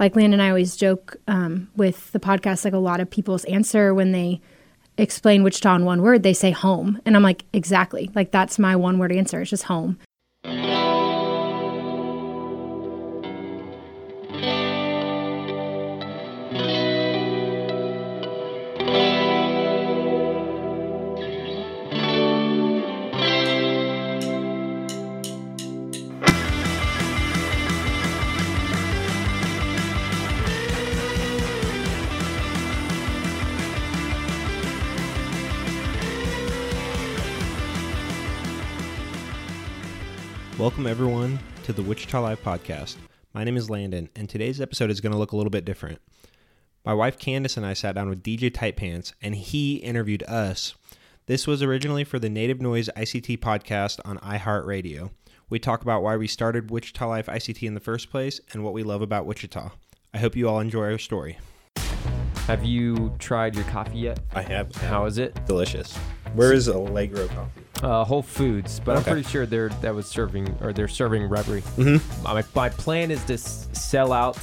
like Landon I always joke um, with the podcast, like a lot of people's answer when they explain Wichita in one word, they say home. And I'm like, exactly. Like that's my one word answer. It's just home. To the Wichita Life podcast. My name is Landon, and today's episode is going to look a little bit different. My wife Candace and I sat down with DJ Tight Pants, and he interviewed us. This was originally for the Native Noise ICT podcast on iHeartRadio. We talk about why we started Wichita Life ICT in the first place and what we love about Wichita. I hope you all enjoy our story. Have you tried your coffee yet? I have. How is it? Delicious. Where is Allegro coffee? Uh, Whole Foods, but I'm pretty sure they're that was serving or they're serving Reverie. Mm-hmm. My, my plan is to s- sell out,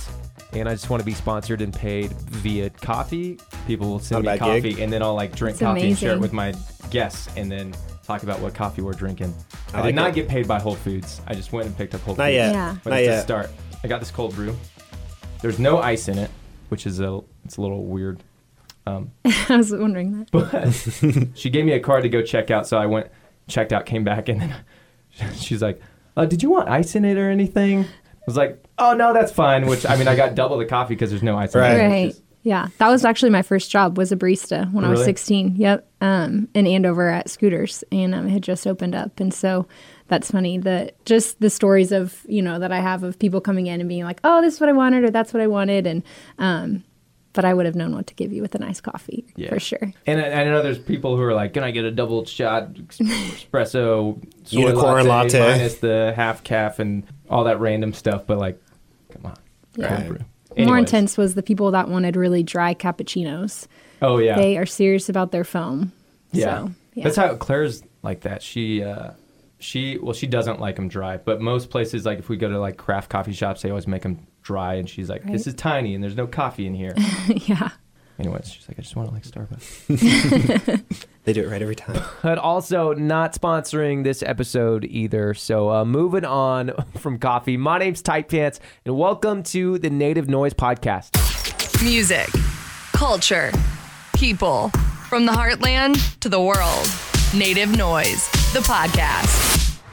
and I just want to be sponsored and paid via coffee. People will send Not a me bad coffee, gig. and then I'll like drink It's coffee and share it amazing. with my guests, and then talk about what coffee we're drinking. I, I did not it. get paid by Whole Foods. I just went and picked up Whole Not Foods. yet. Yeah. But Not it's a yet. start. I got this cold brew. There's no ice in it, which is a it's a little weird. Um, I was wondering that. but she gave me a card to go check out, so I went, checked out, came back, and then she's like, uh, "Did you want ice in it or anything?" I was like, "Oh no, that's fine." Which I mean, I got double the coffee because there's no ice in Right. it. Right. is- Yeah. That was actually my first job was a barista when I was Really? 16. Yep. Um, in Andover at Scooters and um, it had just opened up. And so that's funny that just the stories of, you know, that I have of people coming in and being like, oh, this is what I wanted or that's what I wanted. And, um, but I would have known what to give you with a nice coffee Yeah. for sure. And I, I know there's people who are like, "Can I get a double shot espresso soy Unicorn latte. minus the half calf and all that random stuff?" But like, come on, Yeah. cold brew. More intense was the people that wanted really dry cappuccinos. Oh yeah, They are serious about their foam. Yeah. So, yeah. That's how Claire's like that. She uh she well she doesn't like them dry, but most places like if we go to like craft coffee shops, they always make them dry and she's like this is tiny and there's no coffee in here. yeah. Anyways, she's like I just want to like Starbucks. They do it right every time. But also not sponsoring this episode either. So uh, moving on from coffee. My name's Tight Pants and welcome to the Native Noise podcast. Music, culture, people. From the heartland to the world. Native Noise, the podcast.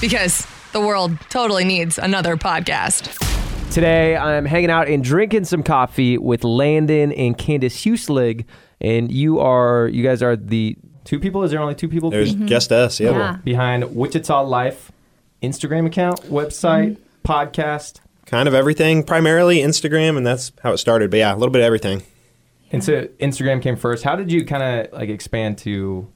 Because the world totally needs another podcast. Today, I'm hanging out and drinking some coffee with Landon and Candace Huslig, and you are you guys are the two people. Is there only two people There's Mm-hmm. just us. Yeah. Yeah. behind Wichita Life Instagram account, website, podcast, Kind of everything. Primarily Instagram, and that's how it started. But yeah, a little bit of everything. and so Instagram came first. How did you kind of like expand to?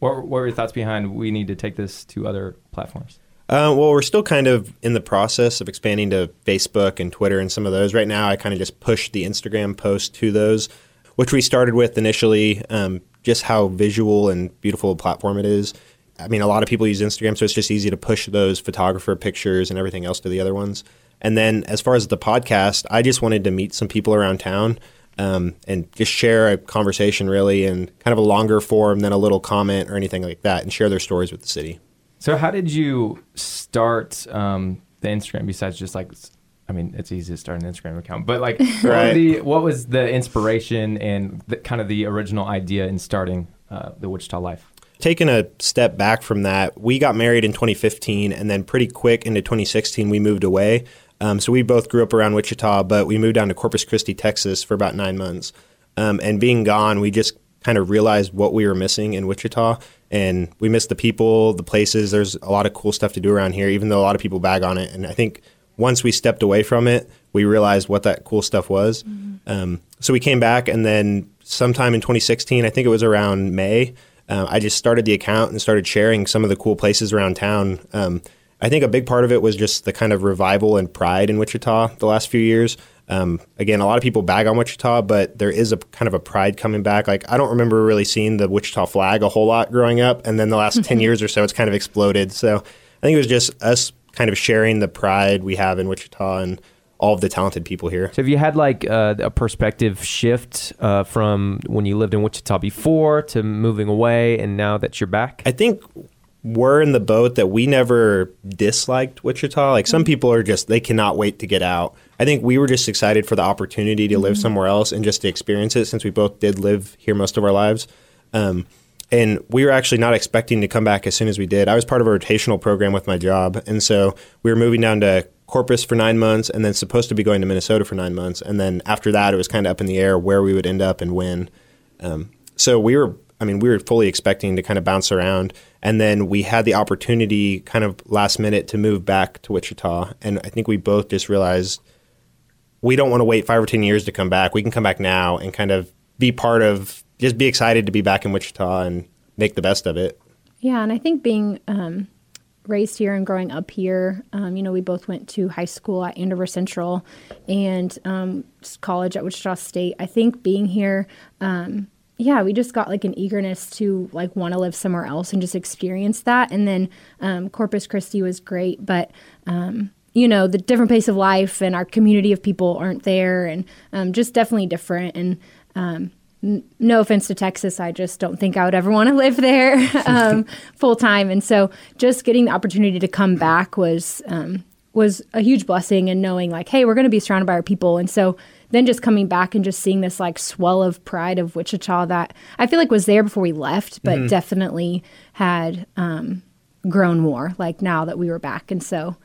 What, what were your thoughts behind? We need to take this to other platforms. Uh, well, we're still kind of in the process of expanding to Facebook and Twitter and some of those. Right now, I kind of just pushed the Instagram post to those, which we started with initially, um, just how visual and beautiful a platform it is. I mean, a lot of people use Instagram, so it's just easy to push those photographer pictures and everything else to the other ones. And then as far as the podcast, I just wanted to meet some people around town um, and just share a conversation, really, in kind of a longer form than a little comment or anything like that, and share their stories with the city. So how did you start um, the Instagram? Besides just like, I mean, it's easy to start an Instagram account, but like, what, Right. the, what was the inspiration and the, kind of the original idea in starting uh, the Wichita Life? taking a step back from that, we got married in 2015, and then pretty quick into 2016, we moved away. Um, so we both grew up around Wichita, but we moved down to Corpus Christi, Texas, for about nine months. Um, and being gone, we just kind of realized what we were missing in Wichita, and we missed the people, the places. There's a lot of cool stuff to do around here, even though a lot of people bag on it. And I think once we stepped away from it, we realized what that cool stuff was. Um, so we came back, and then sometime in 2016, I think it was around May, uh, I just started the account and started sharing some of the cool places around town. Um, I think a big part of it was just the kind of revival and pride in Wichita the last few years. Um, again, a lot of people bag on Wichita, but there is a kind of a pride coming back. Like I don't remember really seeing the Wichita flag a whole lot growing up, and then the last ten years or so, it's kind of exploded. So I think it was just us kind of sharing the pride we have in Wichita and all of the talented people here. So have you had like uh, a perspective shift uh, from when you lived in Wichita before to moving away, and now that you're back? I think we're in the boat that we never disliked Wichita. Like some people are just they cannot wait to get out. I think we were just excited for the opportunity to live somewhere else and just to experience it since we both did live here most of our lives. Um, and we were actually not expecting to come back as soon as we did. I was part of a rotational program with my job, and so we were moving down to Corpus for nine months, and then supposed to be going to Minnesota for nine months, and then after that, it was kind of up in the air where we would end up and when. Um, so we were, I mean, we were fully expecting to kind of bounce around, and then we had the opportunity, kind of last minute, to move back to Wichita, and I think we both just realized we don't want to wait five or ten years to come back. We can come back now and kind of be part of, just be excited to be back in Wichita and make the best of it. Yeah, and I think being um, raised here and growing up here, um, you know, we both went to high school at Andover Central and um, college at Wichita State. I think being here, um, yeah, we just got like an eagerness to like want to live somewhere else and just experience that. And then um, Corpus Christi was great, but um, you know the different pace of life and our community of people aren't there, and um, just definitely different. And um, n- no offense to Texas, I just don't think I would ever want to live there um, full time. And so, just getting the opportunity to come back was um, was a huge blessing, and knowing like, hey, we're going to be surrounded by our people, and so then just coming back and just seeing this like swell of pride of Wichita that I feel like was there before we left, but definitely had um, grown more like now that we were back. And so,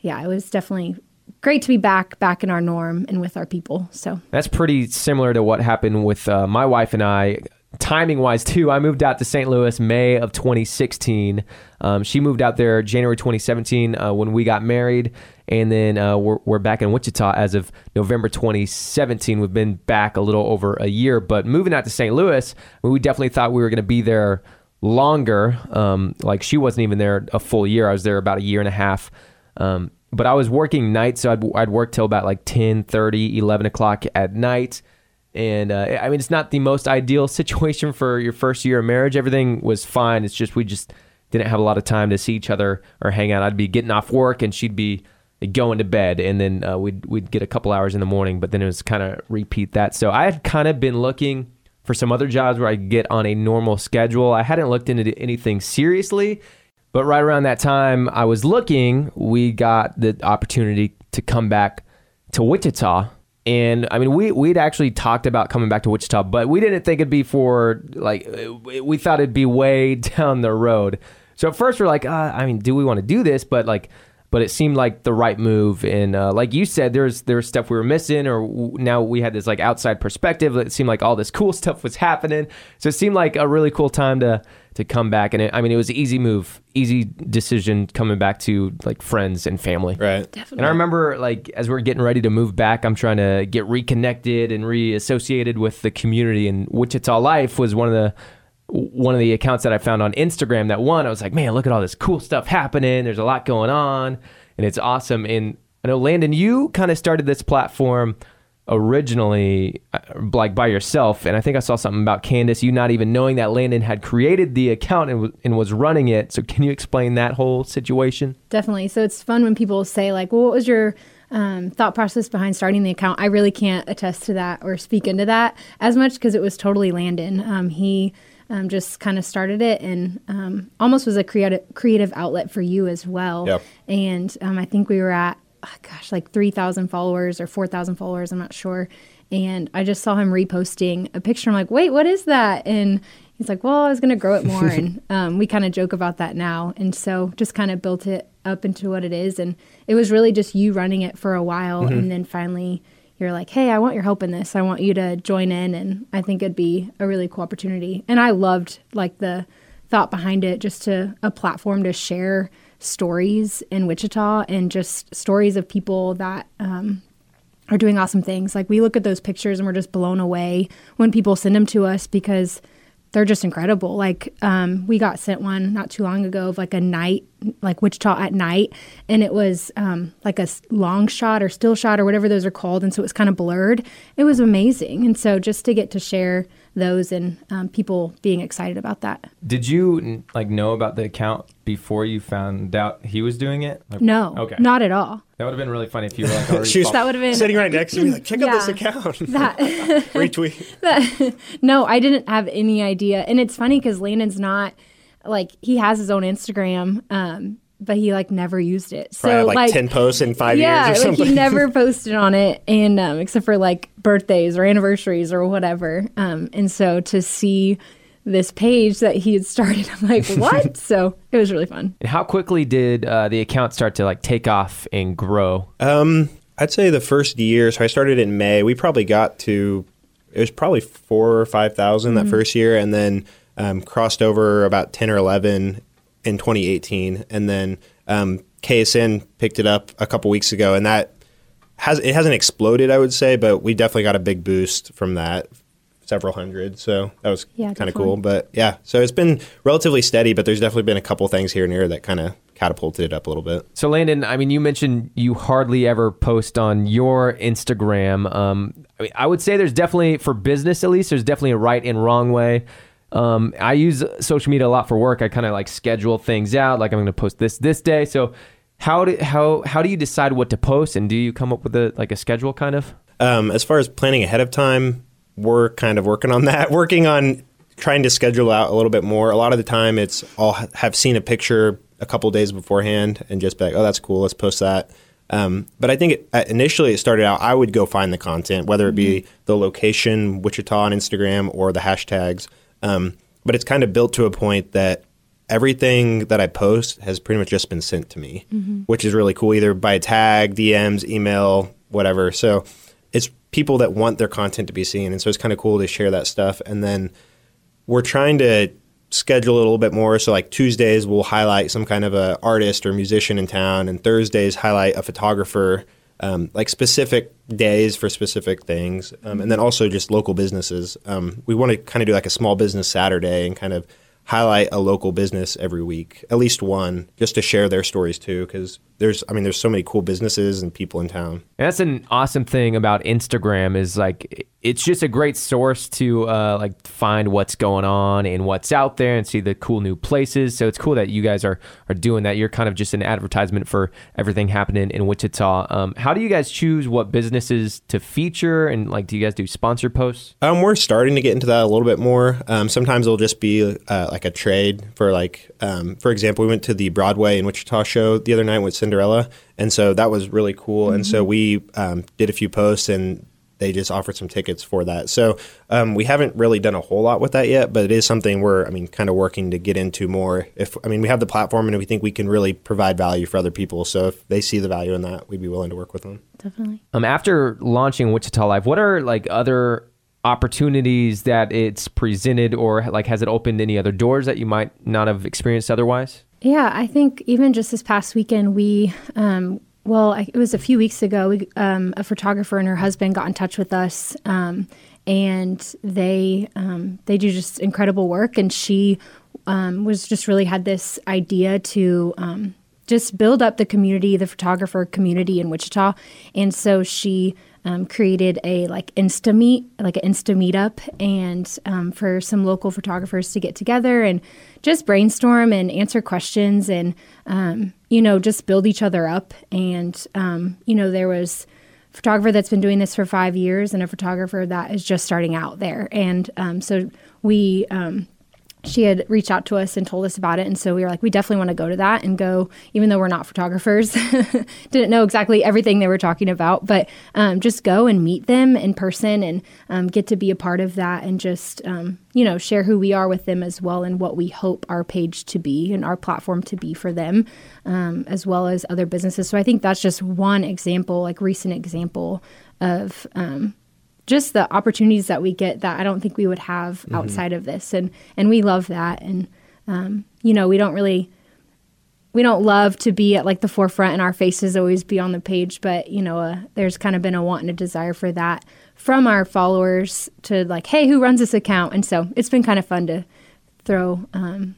yeah, it was definitely great to be back, back in our norm and with our people. So That's pretty similar to what happened with uh, my wife and I. Timing wise, too, I moved out to St. Louis May of 2016. Um, she moved out there January 2017 uh, when we got married. And then uh, we're, we're back in Wichita as of November 2017. We've been back a little over a year. But moving out to St. Louis, we definitely thought we were going to be there longer. Um, like she wasn't even there a full year. I was there about a year and a half. Um, but I was working nights, so I'd, I'd work till about like 10, 30, 11 o'clock at night. And uh, I mean, it's not the most ideal situation for your first year of marriage. Everything was fine. It's just we just didn't have a lot of time to see each other or hang out. I'd be getting off work and she'd be going to bed, and then uh, we'd we'd get a couple hours in the morning. But then it was kind of repeat that. So I had kind of been looking for some other jobs where I could get on a normal schedule. I hadn't looked into anything seriously, but right around that time I was looking, we got the opportunity to come back to Wichita. And I mean, we we'd actually talked about coming back to Wichita, but we didn't think it'd be for like we thought it'd be way down the road. So at first we're like, uh, I mean, do we want to do this? But like, but it seemed like the right move. And uh, like you said, there's there's stuff we were missing, or w- now we had this like outside perspective. It seemed like all this cool stuff was happening. So it seemed like a really cool time to to come back. And it, I mean, it was an easy move, easy decision coming back to like friends and family. Right. Definitely. And I remember, like, as we are getting ready to move back, I'm trying to get reconnected and reassociated with the community. And Wichita Life was one of the one of the accounts that I found on Instagram. That one, I was like, man, look at all this cool stuff happening. There's a lot going on, and it's awesome. And I know Landon, you kind of started this platform originally uh, like by yourself and i think i saw something about candace you not even knowing that landon had created the account and, w- and was running it so can you explain that whole situation definitely. So it's fun when people say like, well, what was your um, thought process behind starting the account? I really can't attest to that or speak into that as much because it was totally Landon. Um, he um, just kind of started it and um, almost was a creative creative outlet for you as well. Yep. And um, I think we were at, oh, gosh, like 3,000 followers or 4,000 followers. I'm not sure. And I just saw him reposting a picture. I'm like, wait, what is that? And he's like, well, I was going to grow it more. and um, we kind of joke about that now. And so just kind of built it up into what it is. And it was really just you running it for a while. And then finally, you're like, hey, I want your help in this. I want you to join in. And I think it'd be a really cool opportunity. And I loved like the thought behind it, just to a platform to share stories in Wichita and just stories of people that um, are doing awesome things. Like we look at those pictures and we're just blown away when people send them to us because they're just incredible. Like um, we got sent one not too long ago of like a night like Wichita at night, and it was um, like a long shot or still shot or whatever those are called, and so it was kind of blurred. It was amazing, and so just to get to share those and um, people being excited about that. Did you like know about the account before you found out he was doing it? Like, No, Okay. not at all. That would have been really funny if you were like already She was That would have been sitting right next to me, like, check out this account. that. Retweet. no, I didn't have any idea. And it's funny because Landon's not like he has his own Instagram, um, but he like never used it. So Probably have, like, 10 posts in five yeah, years or like something. he never posted on it, and um, except for like birthdays or anniversaries or whatever. Um, and so to see this page that he had started, I'm like, what? so it was really fun. And how quickly did uh, the account start to like take off and grow? Um, I'd say the first year, so I started in May, we probably got to, it was probably four or 5,000 that first year, and then um, crossed over about 10 or 11 in 2018. And then um, KSN picked it up a couple weeks ago, and that has it hasn't exploded, I would say, but we definitely got a big boost from that, several hundred. So that was Yeah, kind of cool. But yeah, so it's been relatively steady, but there's definitely been a couple things here and there that kind of catapulted it up a little bit. So Landon, I mean, you mentioned you hardly ever post on your Instagram. Um, I mean, I would say there's definitely for business at least there's definitely a right and wrong way. Um, I use social media a lot for work. I kind of like schedule things out. Like I'm going to post this this day. So how do how how do you decide what to post and do you come up with a like a schedule kind of? Um, as far as planning ahead of time, we're kind of working on that. Working on trying to schedule out a little bit more. A lot of the time, it's I'll have seen a picture a couple days beforehand and just be like, "Oh, that's cool. Let's post that." Um, but I think it, uh, initially it started out. I would go find the content, whether it be the location, Wichita on Instagram, or the hashtags. Um, but it's kind of built to a point that everything that I post has pretty much just been sent to me, which is really cool, either by tag, DMs, email, whatever. So it's people that want their content to be seen. And so it's kind of cool to share that stuff. And then we're trying to schedule a little bit more. So like Tuesdays, we'll highlight some kind of a artist or musician in town, and Thursdays highlight a photographer. Um, like specific days for specific things, um, and then also just local businesses. Um, we want to kind of do like a small business Saturday and kind of highlight a local business every week, at least one, just to share their stories too. Because there's, I mean, there's so many cool businesses and people in town. That's an awesome thing about Instagram is like it's just a great source to uh, like find what's going on and what's out there and see the cool new places. So it's cool that you guys are are doing that. You're kind of just an advertisement for everything happening in Wichita. Um, how do you guys choose what businesses to feature and like do you guys do sponsor posts? Um, we're starting to get into that a little bit more. Um, sometimes it'll just be uh, like a trade for like, um, for example, we went to the Broadway in Wichita show the other night with Cinderella, and so that was really cool. And so we um, did a few posts, and they just offered some tickets for that. So um, we haven't really done a whole lot with that yet, but it is something we're, I mean, kind of working to get into more. If I mean, we have the platform, and we think we can really provide value for other people. So if they see the value in that, we'd be willing to work with them. Definitely. Um, after launching Wichita Life, what are like other opportunities that it's presented or like has it opened any other doors that you might not have experienced otherwise? Yeah, I think even just this past weekend, we, um, well, I, it was a few weeks ago, we, um, a photographer and her husband got in touch with us. Um, and they um, they do just incredible work, and she um, was just really had this idea to um, just build up the community, the photographer community in Wichita, and so she um, created a like Insta meet, like an Insta meetup, and um, for some local photographers to get together and just brainstorm and answer questions, and um, you know just build each other up. And um, you know there was a photographer that's been doing this for five years and a photographer that is just starting out there, and um, so we. She had reached out to us and told us about it. And so we were like we definitely want to go to that and go even though we're not photographers. Didn't know exactly everything they were talking about but um, just go and meet them in person and um, get to be a part of that and just um, you know share who we are with them as well and what we hope our page to be and our platform to be for them um, as well as other businesses. So i think that's just one example like recent example of um, just the opportunities that we get that I don't think we would have outside of this, and and we love that, and um, you know we don't really we don't love to be at like the forefront and our faces always be on the page, but you know uh, there's kind of been a want and a desire for that from our followers to like, hey, who runs this account? And so it's been kind of fun to throw um,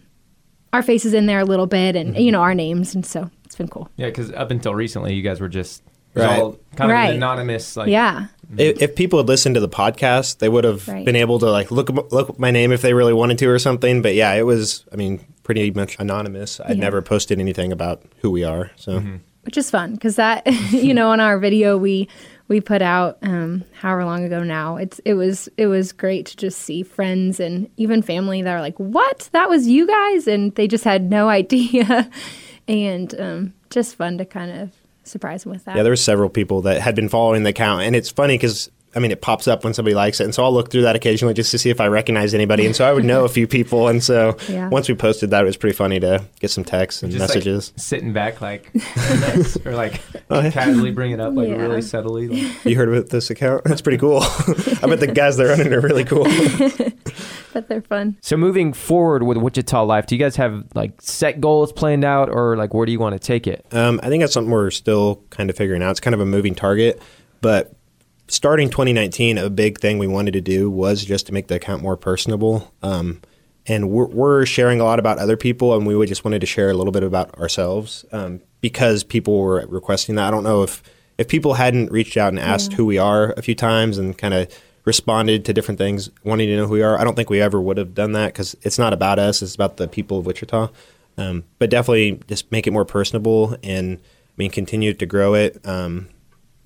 our faces in there a little bit and Mm-hmm. you know our names, and so it's been cool. Yeah, because up until recently, you guys were just it Right. all kind of Right. an anonymous. Like, yeah, If, if people had listened to the podcast, they would have Right. been able to like look look my name if they really wanted to or something. But yeah, it was. I mean, pretty much anonymous. I'd Yeah. never posted anything about who we are. So which is fun because that you know on our video we we put out um however long ago now it's it was it was great to just see friends and even family that are like what that was you guys and they just had no idea and um just fun to kind of surprise them with that yeah, there were several people that had been following the account, and it's funny because. I mean, it pops up when somebody likes it, and so I'll look through that occasionally just to see if I recognize anybody, and so I would know a few people, and so Yeah. once we posted that, it was pretty funny to get some texts and just like, messages. sitting back, like, or like casually bring it up, like Yeah. really subtly. Like, you heard about this account? That's pretty cool. I bet the guys that run it are really cool. but they're fun So moving forward with Wichita Life, do you guys have like set goals planned out, or like where do you want to take it? Um, I think that's something we're still kind of figuring out. It's kind of a moving target, but starting 2019, a big thing we wanted to do was just to make the account more personable. Um, and we're, we're sharing a lot about other people, and we just wanted to share a little bit about ourselves um, because people were requesting that. I don't know if if people hadn't reached out and asked who we are a few times and kind of responded to different things, wanting to know who we are. I don't think we ever would have done that because it's not about us; it's about the people of Wichita. Um, but definitely just make it more personable and I mean continue to grow it. Um,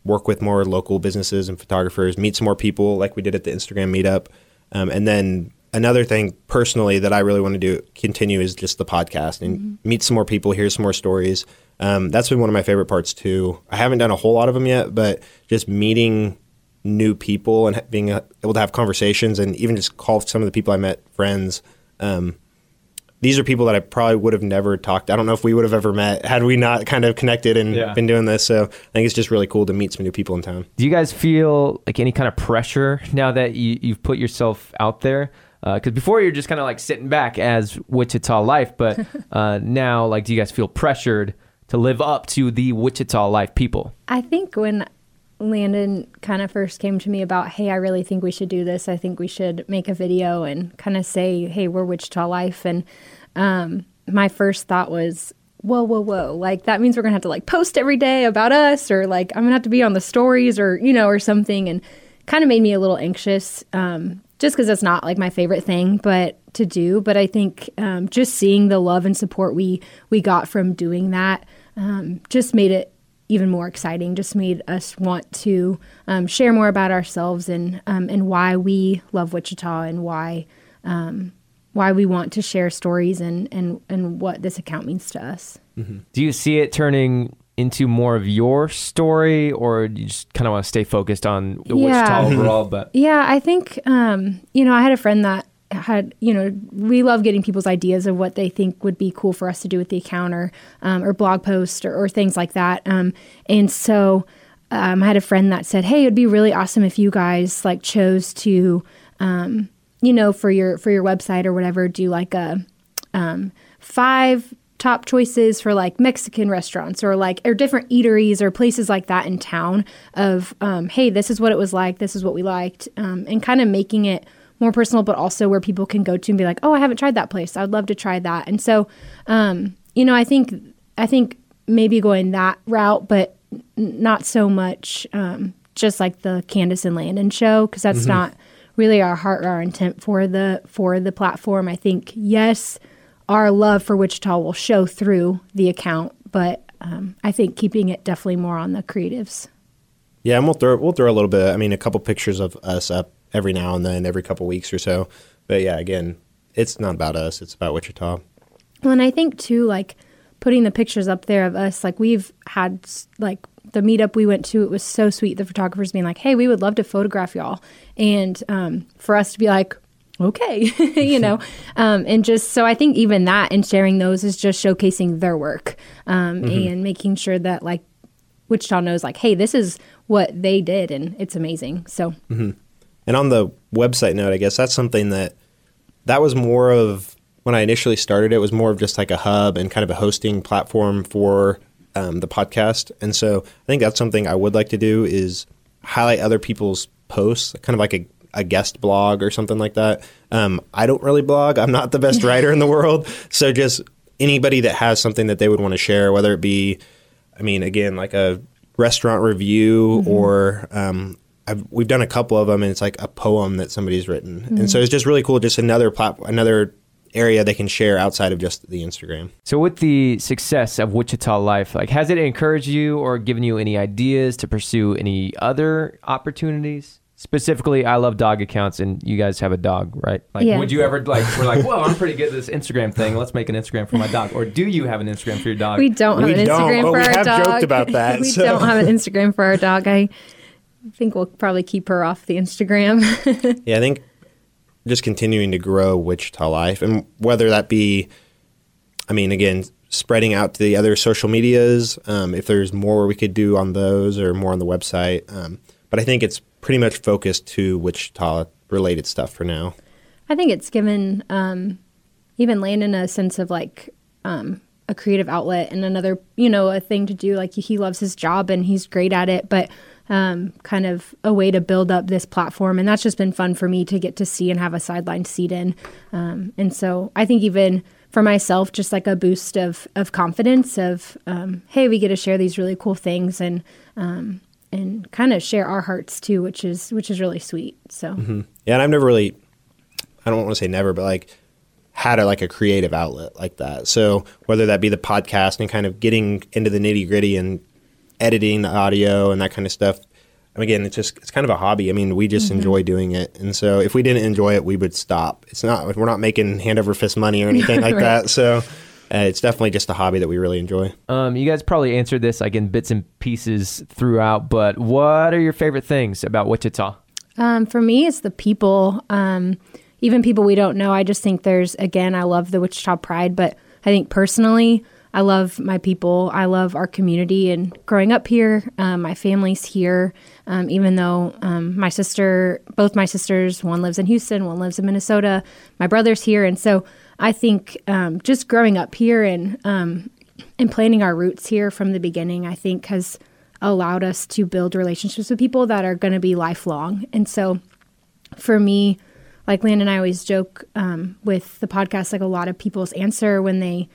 work with more local businesses and photographers, meet some more people like we did at the Instagram meetup. Um, and then another thing personally that I really want to do continue is just the podcast and meet some more people, hear some more stories. Um, that's been one of my favorite parts too. I haven't done a whole lot of them yet, but just meeting new people and being uh, able to have conversations and even just call some of the people I met friends. Um, these are people that I probably would have never talked. I don't know if we would have ever met had we not kind of connected and Yeah. been doing this. So I think it's just really cool to meet some new people in town. Do you guys feel like any kind of pressure now that you, you've put yourself out there? Because before you're just kind of like sitting back as Wichita Life, but uh, now like do you guys feel pressured to live up to the Wichita Life people? I think when Landon kind of first came to me about, hey, I really think we should do this. I think we should make a video and kind of say, hey, we're Wichita Life. And um, my first thought was, whoa, whoa, whoa. Like, that means we're going to have to like post every day about us, or like I'm going to have to be on the stories, or, you know, or something. And kind of made me a little anxious um, just because it's not like my favorite thing but to do but i think um, just seeing the love and support we we got from doing that um, just made it even more exciting. Just made us want to um, share more about ourselves and um, and why we love wichita and why um, why we want to share stories and and and what this account means to us. Do you see it turning into more of your story, or you just kind of want to stay focused on the Yeah. Wichita overall, but Yeah, I think um, you know, I had a friend that had you know we love getting people's ideas of what they think would be cool for us to do with the account or um, or blog posts or, or things like that. Um, and so um, I had a friend that said, "Hey, it'd be really awesome if you guys like chose to, um, you know, for your for your website or whatever, do like a um, five top choices for like Mexican restaurants or like or different eateries or places like that in town of um, hey this is what it was like this is what we liked um, and kind of making it more personal but also where people can go to and be like oh I haven't tried that place I'd love to try that and so um, you know I think I think maybe going that route but n- not so much um, just like the Candace and Landon show because that's not really our heart or our intent for the for the platform I think yes our love for Wichita will show through the account, but um, I think keeping it definitely more on the creatives. Yeah, and we'll throw we'll throw a little bit. I mean, a couple pictures of us up every now and then, every couple weeks or so. But yeah, again, it's not about us; it's about Wichita. Well, and I think too, like putting the pictures up there of us, like we've had like the meetup we went to, it was so sweet. The photographers being like, "Hey, we would love to photograph y'all," and um, for us to be like, "Okay," you know, um, and just so I think even that and sharing those is just showcasing their work um, and making sure that like Wichita knows, like, "Hey, this is what they did, and it's amazing." So. And on the website note, I guess that's something that that was more of when I initially started. It was more of just like a hub and kind of a hosting platform for um, the podcast. And so I think that's something I would like to do is highlight other people's posts, kind of like a, a guest blog or something like that. Um, I don't really blog. I'm not the best writer in the world. So just anybody that has something that they would want to share, whether it be, I mean, again, like a restaurant review or um, I've, we've done a couple of them, and it's like a poem that somebody's written, and so mm-hmm. it's just really cool. Just another plat- another area they can share outside of just the Instagram. So, with the success of Wichita Life, like, has it encouraged you or given you any ideas to pursue any other opportunities? Specifically, I love dog accounts, and you guys have a dog, right? Like, Yeah. Would you ever like? We're like, well, I'm pretty good at this Instagram thing. Let's make an Instagram for my dog. Or do you have an Instagram for your dog? We don't have We an don't, Instagram but for we our have dog. joked about that, we so. don't have an Instagram for our dog. I think we'll probably keep her off the Instagram. Yeah, I think just continuing to grow Wichita Life, and whether that be, I mean, again, spreading out to the other social medias, um, if there's more we could do on those or more on the website. Um, but I think it's pretty much focused to Wichita related stuff for now. I think it's given um, even Landon a sense of like um, a creative outlet and another, you know, a thing to do. Like he loves his job and he's great at it, but um, kind of a way to build up this platform. And that's just been fun for me to get to see and have a sideline seat in. Um, and so I think even for myself, just like a boost of, of confidence of, um, hey, we get to share these really cool things and, um, and kind of share our hearts too, which is, which is really sweet. So. Yeah, and I've never really, I don't want to say never, but like had a like a creative outlet like that. So whether that be the podcast and kind of getting into the nitty gritty and editing the audio and that kind of stuff. And Again, it's just it's kind of a hobby. I mean, we just enjoy doing it, and so if we didn't enjoy it, we would stop. It's not we're not making hand over fist money or anything like Right. that. So uh, it's definitely just a hobby that we really enjoy. Um, you guys probably answered this like in bits and pieces throughout, but what are your favorite things about Wichita? Um, for me, it's the people. Um, even people we don't know. I just think there's again. I love the Wichita pride, but I think personally, I love my people. I love our community and growing up here. Um, my family's here. Um, even though um, my sister, both my sisters, one lives in Houston, one lives in Minnesota. My brother's here, and so I think um, just growing up here and um, and planting our roots here from the beginning, I think has allowed us to build relationships with people that are going to be lifelong. And so for me, like Landon and I always joke um, with the podcast, like a lot of people's answer when they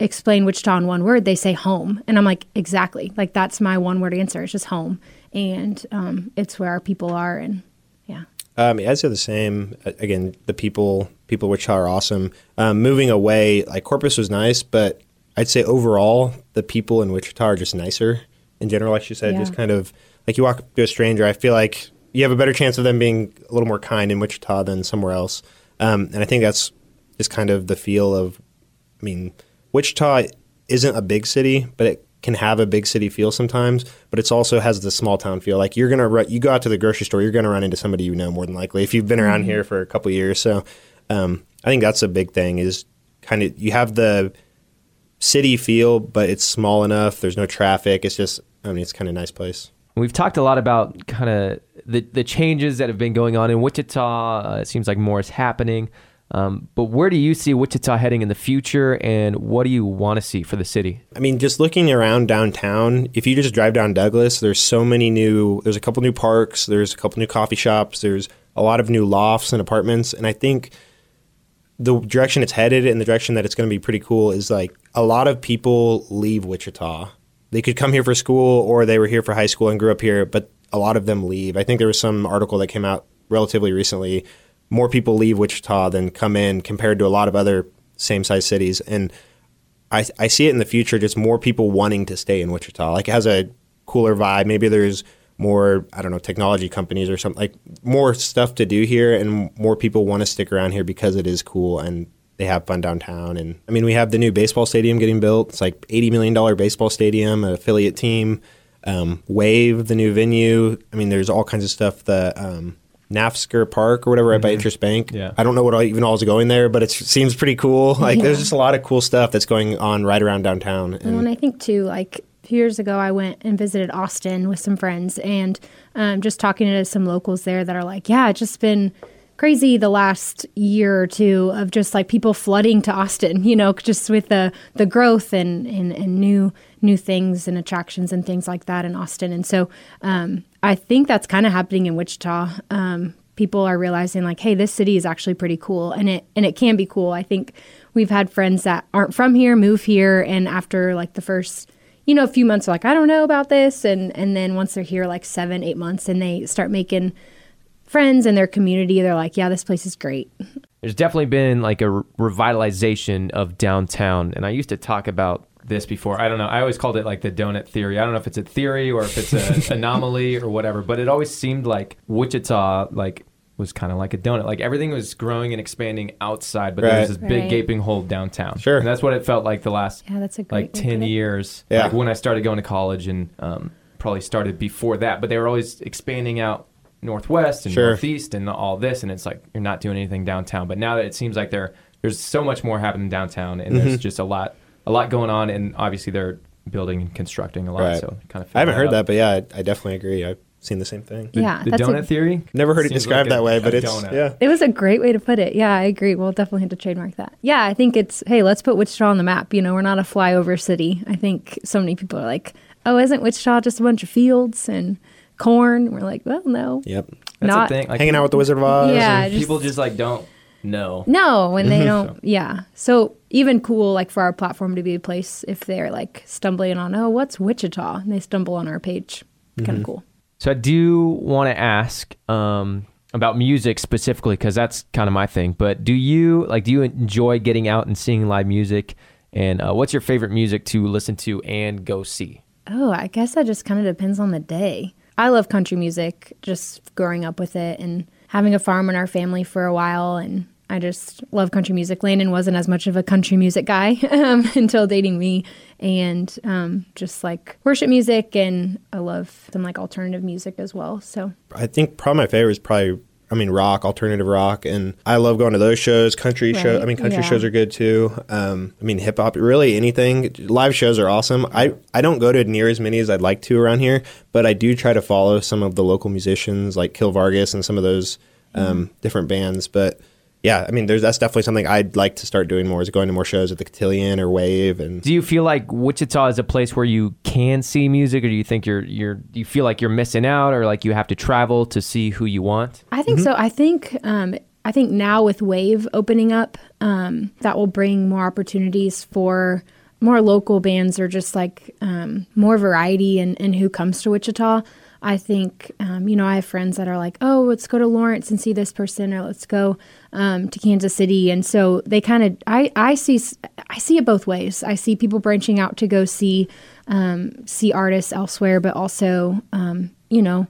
explain Wichita in one word, they say home. And I'm like, exactly. Like that's my one word answer. It's just home. And um, it's where our people are. And yeah. Um, I'd say the same. Again, the people, people which are awesome. Um, moving away, like Corpus was nice, but I'd say overall, the people in Wichita are just nicer in general. Like you said, Yeah. just kind of like you walk up to a stranger. I feel like you have a better chance of them being a little more kind in Wichita than somewhere else. Um, and I think that's just kind of the feel of. I mean, Wichita isn't a big city, but it can have a big city feel sometimes. But it's also has the small town feel. Like you're gonna ru- you go out to the grocery store, you're gonna run into somebody you know more than likely if you've been around here for a couple years. So um, I think that's a big thing. Is kind of you have the city feel, but it's small enough. There's no traffic. It's just I mean, it's kind of a nice place. We've talked a lot about kind of the, the changes that have been going on in Wichita. Uh, it seems like more is happening. Um, but where do you see Wichita heading in the future, and what do you want to see for the city? I mean, just looking around downtown, if you just drive down Douglas, there's so many new, there's a couple new parks, there's a couple new coffee shops, there's a lot of new lofts and apartments. And I think the direction it's headed and the direction that it's going to be pretty cool is like a lot of people leave Wichita. They could come here for school or they were here for high school and grew up here, but a lot of them leave. I think there was some article that came out relatively recently. More people leave Wichita than come in compared to a lot of other same size cities. And I, I see it in the future, just more people wanting to stay in Wichita. Like it has a cooler vibe. Maybe there's more, I don't know, technology companies or something like more stuff to do here, and more people want to stick around here because it is cool and they have fun downtown. And I mean, we have the new baseball stadium getting built. It's like eighty million dollar baseball stadium, an affiliate team. Um, Wave, the new venue. I mean, there's all kinds of stuff. that, um, Naftzger Park or whatever, right by Intrust Bank. Yeah. I don't know what all, even all is going there, but it seems pretty cool. Like, there's just a lot of cool stuff that's going on right around downtown. And Well, and I think too, like a few years ago, I went and visited Austin with some friends, and um, just talking to some locals there that are like, "Yeah, it's just been crazy the last year or two of just like people flooding to Austin. You know, just with the the growth and and, and new new things and attractions and things like that in Austin. And so um, I think that's kind of happening in Wichita. Um, people are realizing like, hey, this city is actually pretty cool, and it and it can be cool. I think we've had friends that aren't from here move here, and after like the first, you know, a few months, are like, I don't know about this, and and then once they're here, like seven, eight months, and they start making friends in their community, they're like, yeah, this place is great. There's definitely been like a re- revitalization of downtown, and I used to talk about this before. I don't know. I always called it like the donut theory. I don't know if it's a theory or if it's an anomaly or whatever, but it always seemed like Wichita like was kind of like a donut. Like everything was growing and expanding outside, but there was this big Right. gaping hole downtown. Sure. And that's what it felt like the last Yeah, that's a great like 10 it. years. Yeah. Like when I started going to college and um, probably started before that, but they were always expanding out northwest and Sure. northeast and all this and it's like you're not doing anything downtown but now that it seems like there there's so much more happening downtown and Mm-hmm. there's just a lot a lot going on and obviously they're building and constructing a lot Right. so kind of I haven't heard up. that, but yeah, I, I definitely agree. I've seen the same thing. the, Yeah, the that's a- donut theory Never heard it described like that a- way, but it's donut. yeah. It was a great way to put it. Yeah, I agree. We'll definitely have to trademark that. Yeah, I think it's hey, let's put Wichita on the map. You know, we're not a flyover city. I think so many people are like, oh, isn't Wichita just a bunch of fields and corn? We're like, well, no, Yep. that's not the thing like Hanging out with the Wizard of Oz. Yeah, and- just- people just like don't know no when Mm-hmm. they don't. Yeah, so even cool like for our platform to be a place if they're like stumbling on oh, what's Wichita? And they stumble on our page. Mm-hmm. Kind of cool. So I do want to ask um, about music specifically because that's kind of my thing. But do you like? Do you enjoy getting out and seeing live music? And uh, what's your favorite music to listen to and go see? Oh, I guess that just kind of depends on the day. I love country music, just growing up with it and having a farm in our family for a while. And I just love country music. Landon wasn't as much of a country music guy um, until dating me. And um, just like worship music. And I love some like alternative music as well. So, I think probably my favorite is probably I mean rock, alternative rock, and I love going to those shows. Country show, Right, I mean country yeah. shows are good too. Um, I mean hip hop, really anything. Live shows are awesome. I I don't go to near as many as I'd like to around here, but I do try to follow some of the local musicians like Kill Vargas and some of those um, different bands. But yeah, I mean there's that's definitely something I'd like to start doing more is going to more shows at the Cotillion or Wave and Do you feel like Wichita is a place where you can see music, or do you think you're you're do you feel like you're missing out, or like you have to travel to see who you want? I think so. I think um, I think now with Wave opening up, um, that will bring more opportunities for more local bands or just like um, more variety and in who comes to Wichita. I think um, you know I have friends that are like, oh, let's go to Lawrence and see this person, or let's go um, to Kansas City, and so they kind of I I see I see it both ways. I see people branching out to go see um, see artists elsewhere, but also um, you know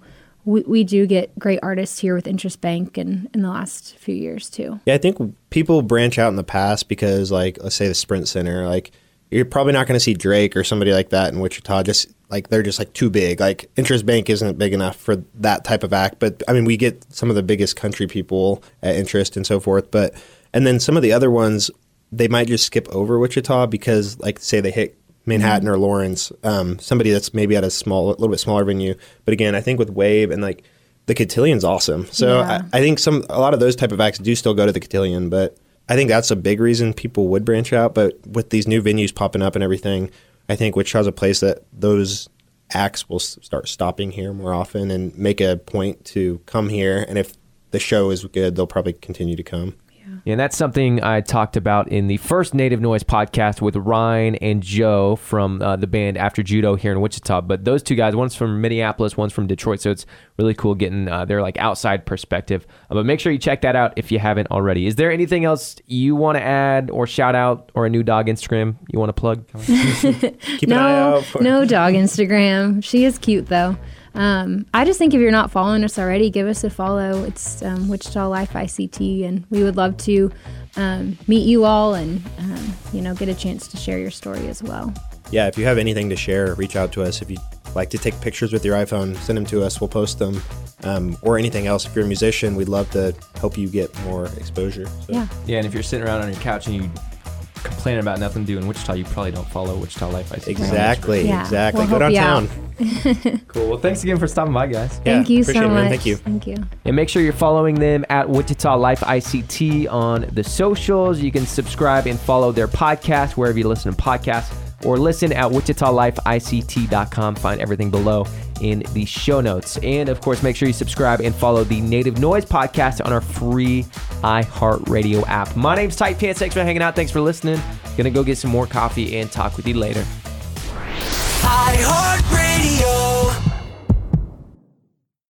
we, we do get great artists here with Intrust Bank and in the last few years too. Yeah, I think people branch out in the past because, like, let's say the Sprint Center, like, you're probably not going to see Drake or somebody like that in Wichita. Just like they're just like too big. Like Intrust Bank isn't big enough for that type of act. But I mean, we get some of the biggest country people at Intrust and so forth. But and then some of the other ones, they might just skip over Wichita because, like, say they hit Manhattan or Lawrence, um, somebody that's maybe at a small, a little bit smaller venue. But again, I think with Wave and like the Cotillion's awesome. So Yeah. I, I think some a lot of those type of acts do still go to the Cotillion, but I think that's a big reason people would branch out. But with these new venues popping up and everything, I think Wichita's a place that those acts will start stopping here more often and make a point to come here. And if the show is good, they'll probably continue to come. And that's something I talked about in the first Native Noise podcast with Ryan and Joe from uh, the band After Judo here in Wichita. But those two guys, one's from Minneapolis, one's from Detroit, so it's really cool getting uh, their like outside perspective. Uh, but make sure you check that out if you haven't already. Is there anything else you want to add or shout out or a new dog Instagram you want to plug? Keep an eye no, out for no dog Instagram. She is cute though. Um, I just think if you're not following us already, give us a follow. It's um, Wichita Life ICT, and we would love to um, meet you all and um, you know get a chance to share your story as well. yeah, if you have anything to share, reach out to us. If you'd like to take pictures with your iPhone, send them to us. We'll post them. Um, or anything else. If you're a musician, we'd love to help you get more exposure. So. Yeah, Yeah, and if you're sitting around on your couch and you complaining about nothing to do in Wichita, you probably don't follow Wichita Life. I see. Exactly, Yeah, exactly. we'll Go help you out. downtown. Cool. Well, thanks again for stopping by, guys. Yeah, thank you so appreciate it, much. Thank you. Thank you. And make sure you're following them at Wichita Life ICT on the socials. You can subscribe and follow their podcast wherever you listen to podcasts or listen at wichitalifeict.com. Find everything below. In the show notes. And of course, make sure you subscribe and follow the Native Noise podcast on our free iHeartRadio app. My name's Tight Pants. Thanks for hanging out. Thanks for listening. Gonna go get some more coffee and talk with you later. iHeartRadio.